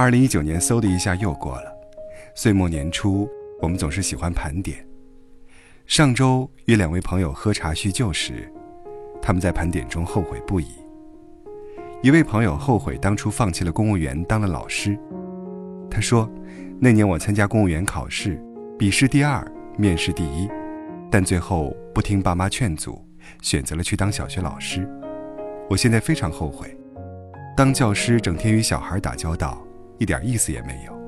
二零一九年嗖的一下又过了，岁末年初，我们总是喜欢盘点。上周与两位朋友喝茶叙旧时，他们在盘点中后悔不已。一位朋友后悔当初放弃了公务员，当了老师。他说：“那年我参加公务员考试，笔试第二，面试第一，但最后不听爸妈劝阻，选择了去当小学老师。我现在非常后悔，当教师整天与小孩打交道，一点意思也没有。”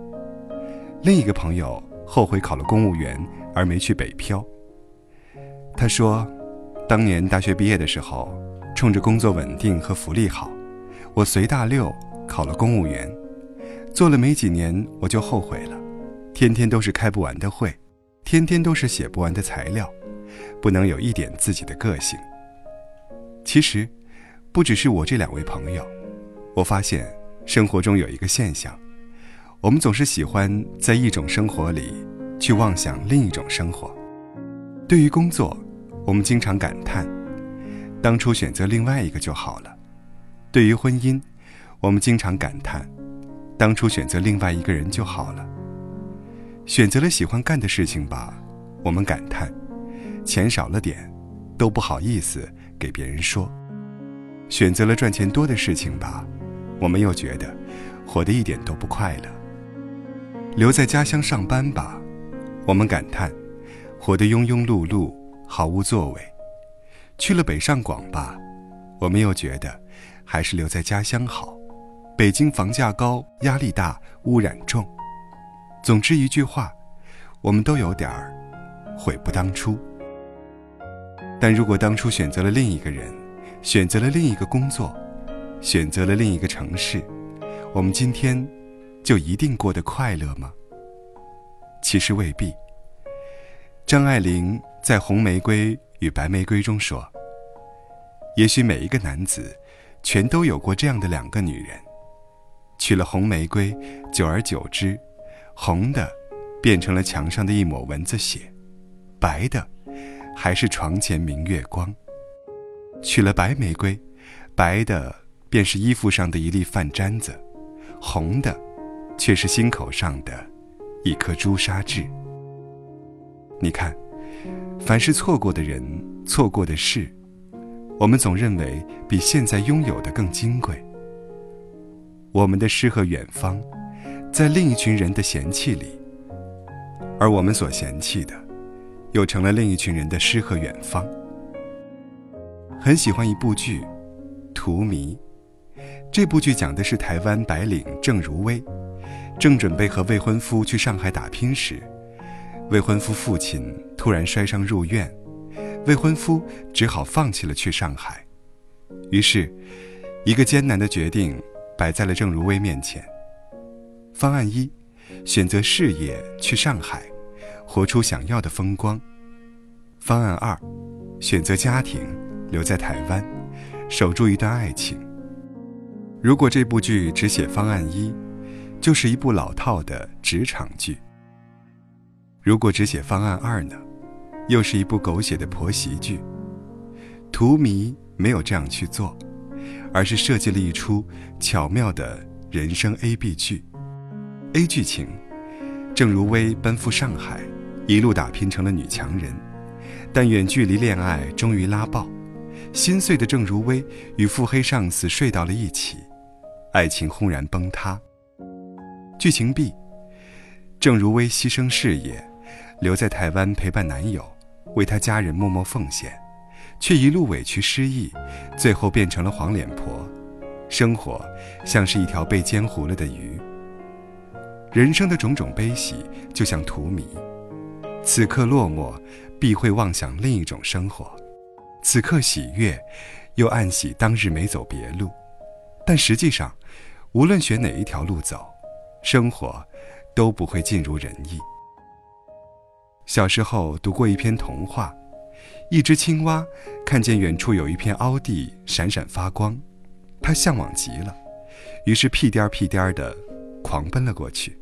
另一个朋友后悔考了公务员而没去北漂。他说：“当年大学毕业的时候，冲着工作稳定和福利好。”我随大溜考了公务员，做了没几年我就后悔了，天天都是开不完的会，天天都是写不完的材料，不能有一点自己的个性。其实，不只是我这两位朋友，我发现生活中有一个现象，我们总是喜欢在一种生活里去妄想另一种生活。对于工作，我们经常感叹，当初选择另外一个就好了。对于婚姻，我们经常感叹，当初选择另外一个人就好了。选择了喜欢干的事情吧，我们感叹，钱少了点，都不好意思给别人说。选择了赚钱多的事情吧，我们又觉得，活得一点都不快乐。留在家乡上班吧，我们感叹，活得庸庸碌碌，毫无作为。去了北上广吧，我们又觉得。还是留在家乡好。北京房价高，压力大，污染重。总之一句话，我们都有点儿悔不当初。但如果当初选择了另一个人，选择了另一个工作，选择了另一个城市，我们今天就一定过得快乐吗？其实未必。张爱玲在《红玫瑰与白玫瑰》中说：“也许每一个男子。”全都有过这样的两个女人，娶了红玫瑰，久而久之，红的变成了墙上的一抹蚊子血，白的还是床前明月光。娶了白玫瑰，白的便是衣服上的一粒饭粘子，红的却是心口上的一颗朱砂痣。你看，凡是错过的人，错过的事。我们总认为比现在拥有的更金贵。我们的诗和远方，在另一群人的嫌弃里，而我们所嫌弃的，又成了另一群人的诗和远方。很喜欢一部剧《荼蘼》，这部剧讲的是台湾白领郑如薇，正准备和未婚夫去上海打拼时，未婚夫父亲突然摔伤入院。未婚夫只好放弃了去上海，于是，一个艰难的决定摆在了郑如薇面前。方案一，选择事业去上海，活出想要的风光；方案二，选择家庭留在台湾，守住一段爱情。如果这部剧只写方案一，就是一部老套的职场剧。如果只写方案二呢？又是一部狗血的婆媳剧。荼蘼没有这样去做，而是设计了一出巧妙的人生 A B 剧。A 剧情：郑如薇奔赴上海，一路打拼成了女强人，但远距离恋爱终于拉爆，心碎的郑如薇与腹黑上司睡到了一起，爱情轰然崩塌。剧情 B：郑如薇牺牲事业。留在台湾陪伴男友，为他家人默默奉献，却一路委屈失意，最后变成了黄脸婆，生活像是一条被煎糊了的鱼。人生的种种悲喜，就像荼蘼，此刻落寞，必会妄想另一种生活；此刻喜悦，又暗喜当日没走别路。但实际上，无论选哪一条路走，生活都不会尽如人意。小时候读过一篇童话，一只青蛙看见远处有一片凹地闪闪发光，它向往极了，于是屁颠儿屁颠儿的狂奔了过去。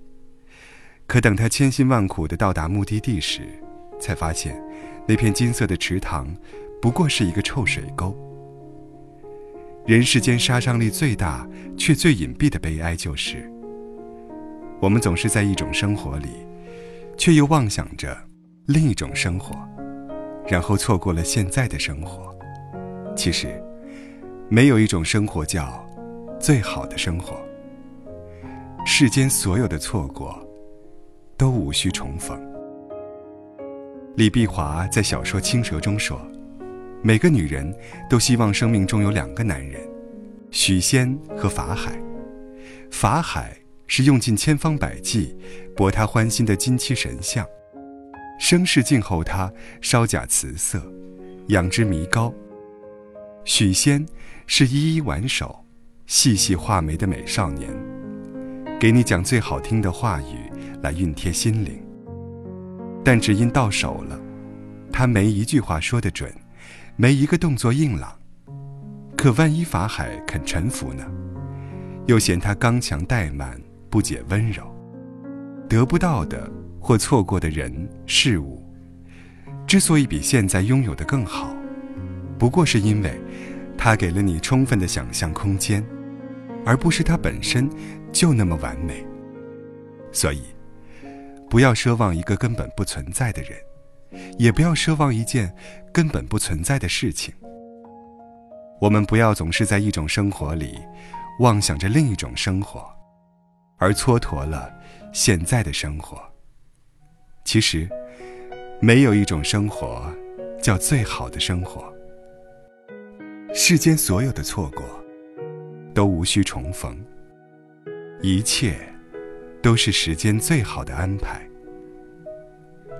可等它千辛万苦的到达目的地时，才发现那片金色的池塘不过是一个臭水沟。人世间杀伤力最大却最隐蔽的悲哀就是，我们总是在一种生活里，却又妄想着另一种生活，然后错过了现在的生活。其实，没有一种生活叫最好的生活。世间所有的错过，都无需重逢。李碧华在小说《青蛇》中说：“每个女人都希望生命中有两个男人，许仙和法海。法海是用尽千方百计博他欢心的金漆神像，生世静候他稍假辞色，养之弥高。许仙是一一挽手，细细画眉的美少年。”给你讲最好听的话语来熨贴心灵，但只因到手了，他没一句话说得准，没一个动作硬朗。可万一法海肯臣服呢？又嫌他刚强怠慢，不解温柔。得不到的或错过的人事物，之所以比现在拥有的更好，不过是因为，它给了你充分的想象空间，而不是它本身。就那么完美，所以，不要奢望一个根本不存在的人，也不要奢望一件根本不存在的事情。我们不要总是在一种生活里，妄想着另一种生活，而蹉跎了现在的生活。其实，没有一种生活叫最好的生活。世间所有的错过，都无需重逢。一切，都是时间最好的安排。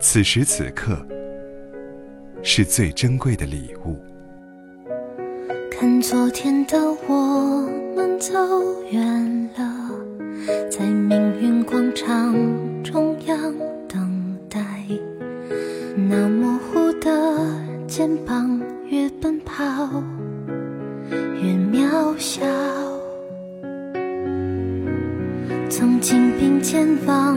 此时此刻，是最珍贵的礼物。看昨天的我们走远了，命运广场中央等待。那模糊的肩膀，越奔跑越渺小。曾经并肩往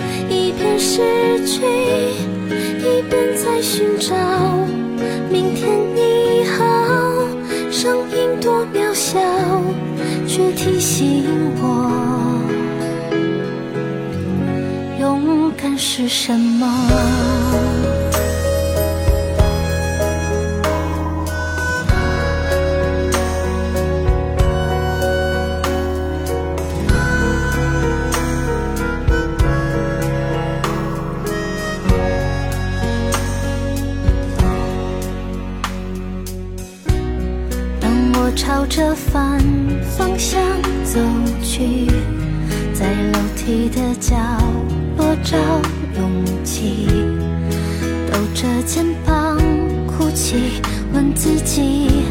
失去，一边在寻找。明天你好，声音多渺小，却提醒我，勇敢是什么。我朝着反方向走去，在楼梯的角落找勇气，抖着肩膀哭泣，问自己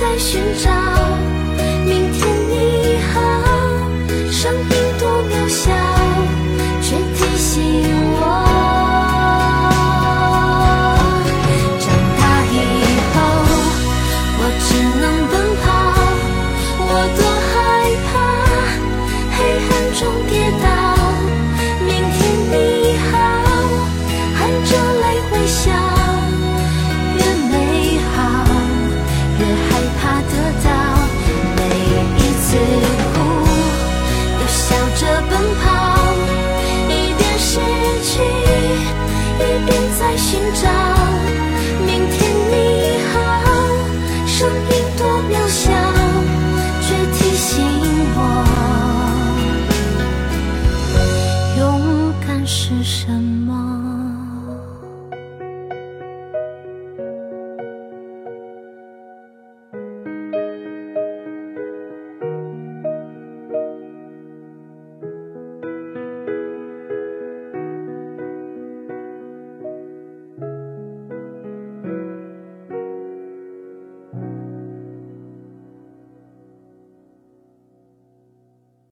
在寻找。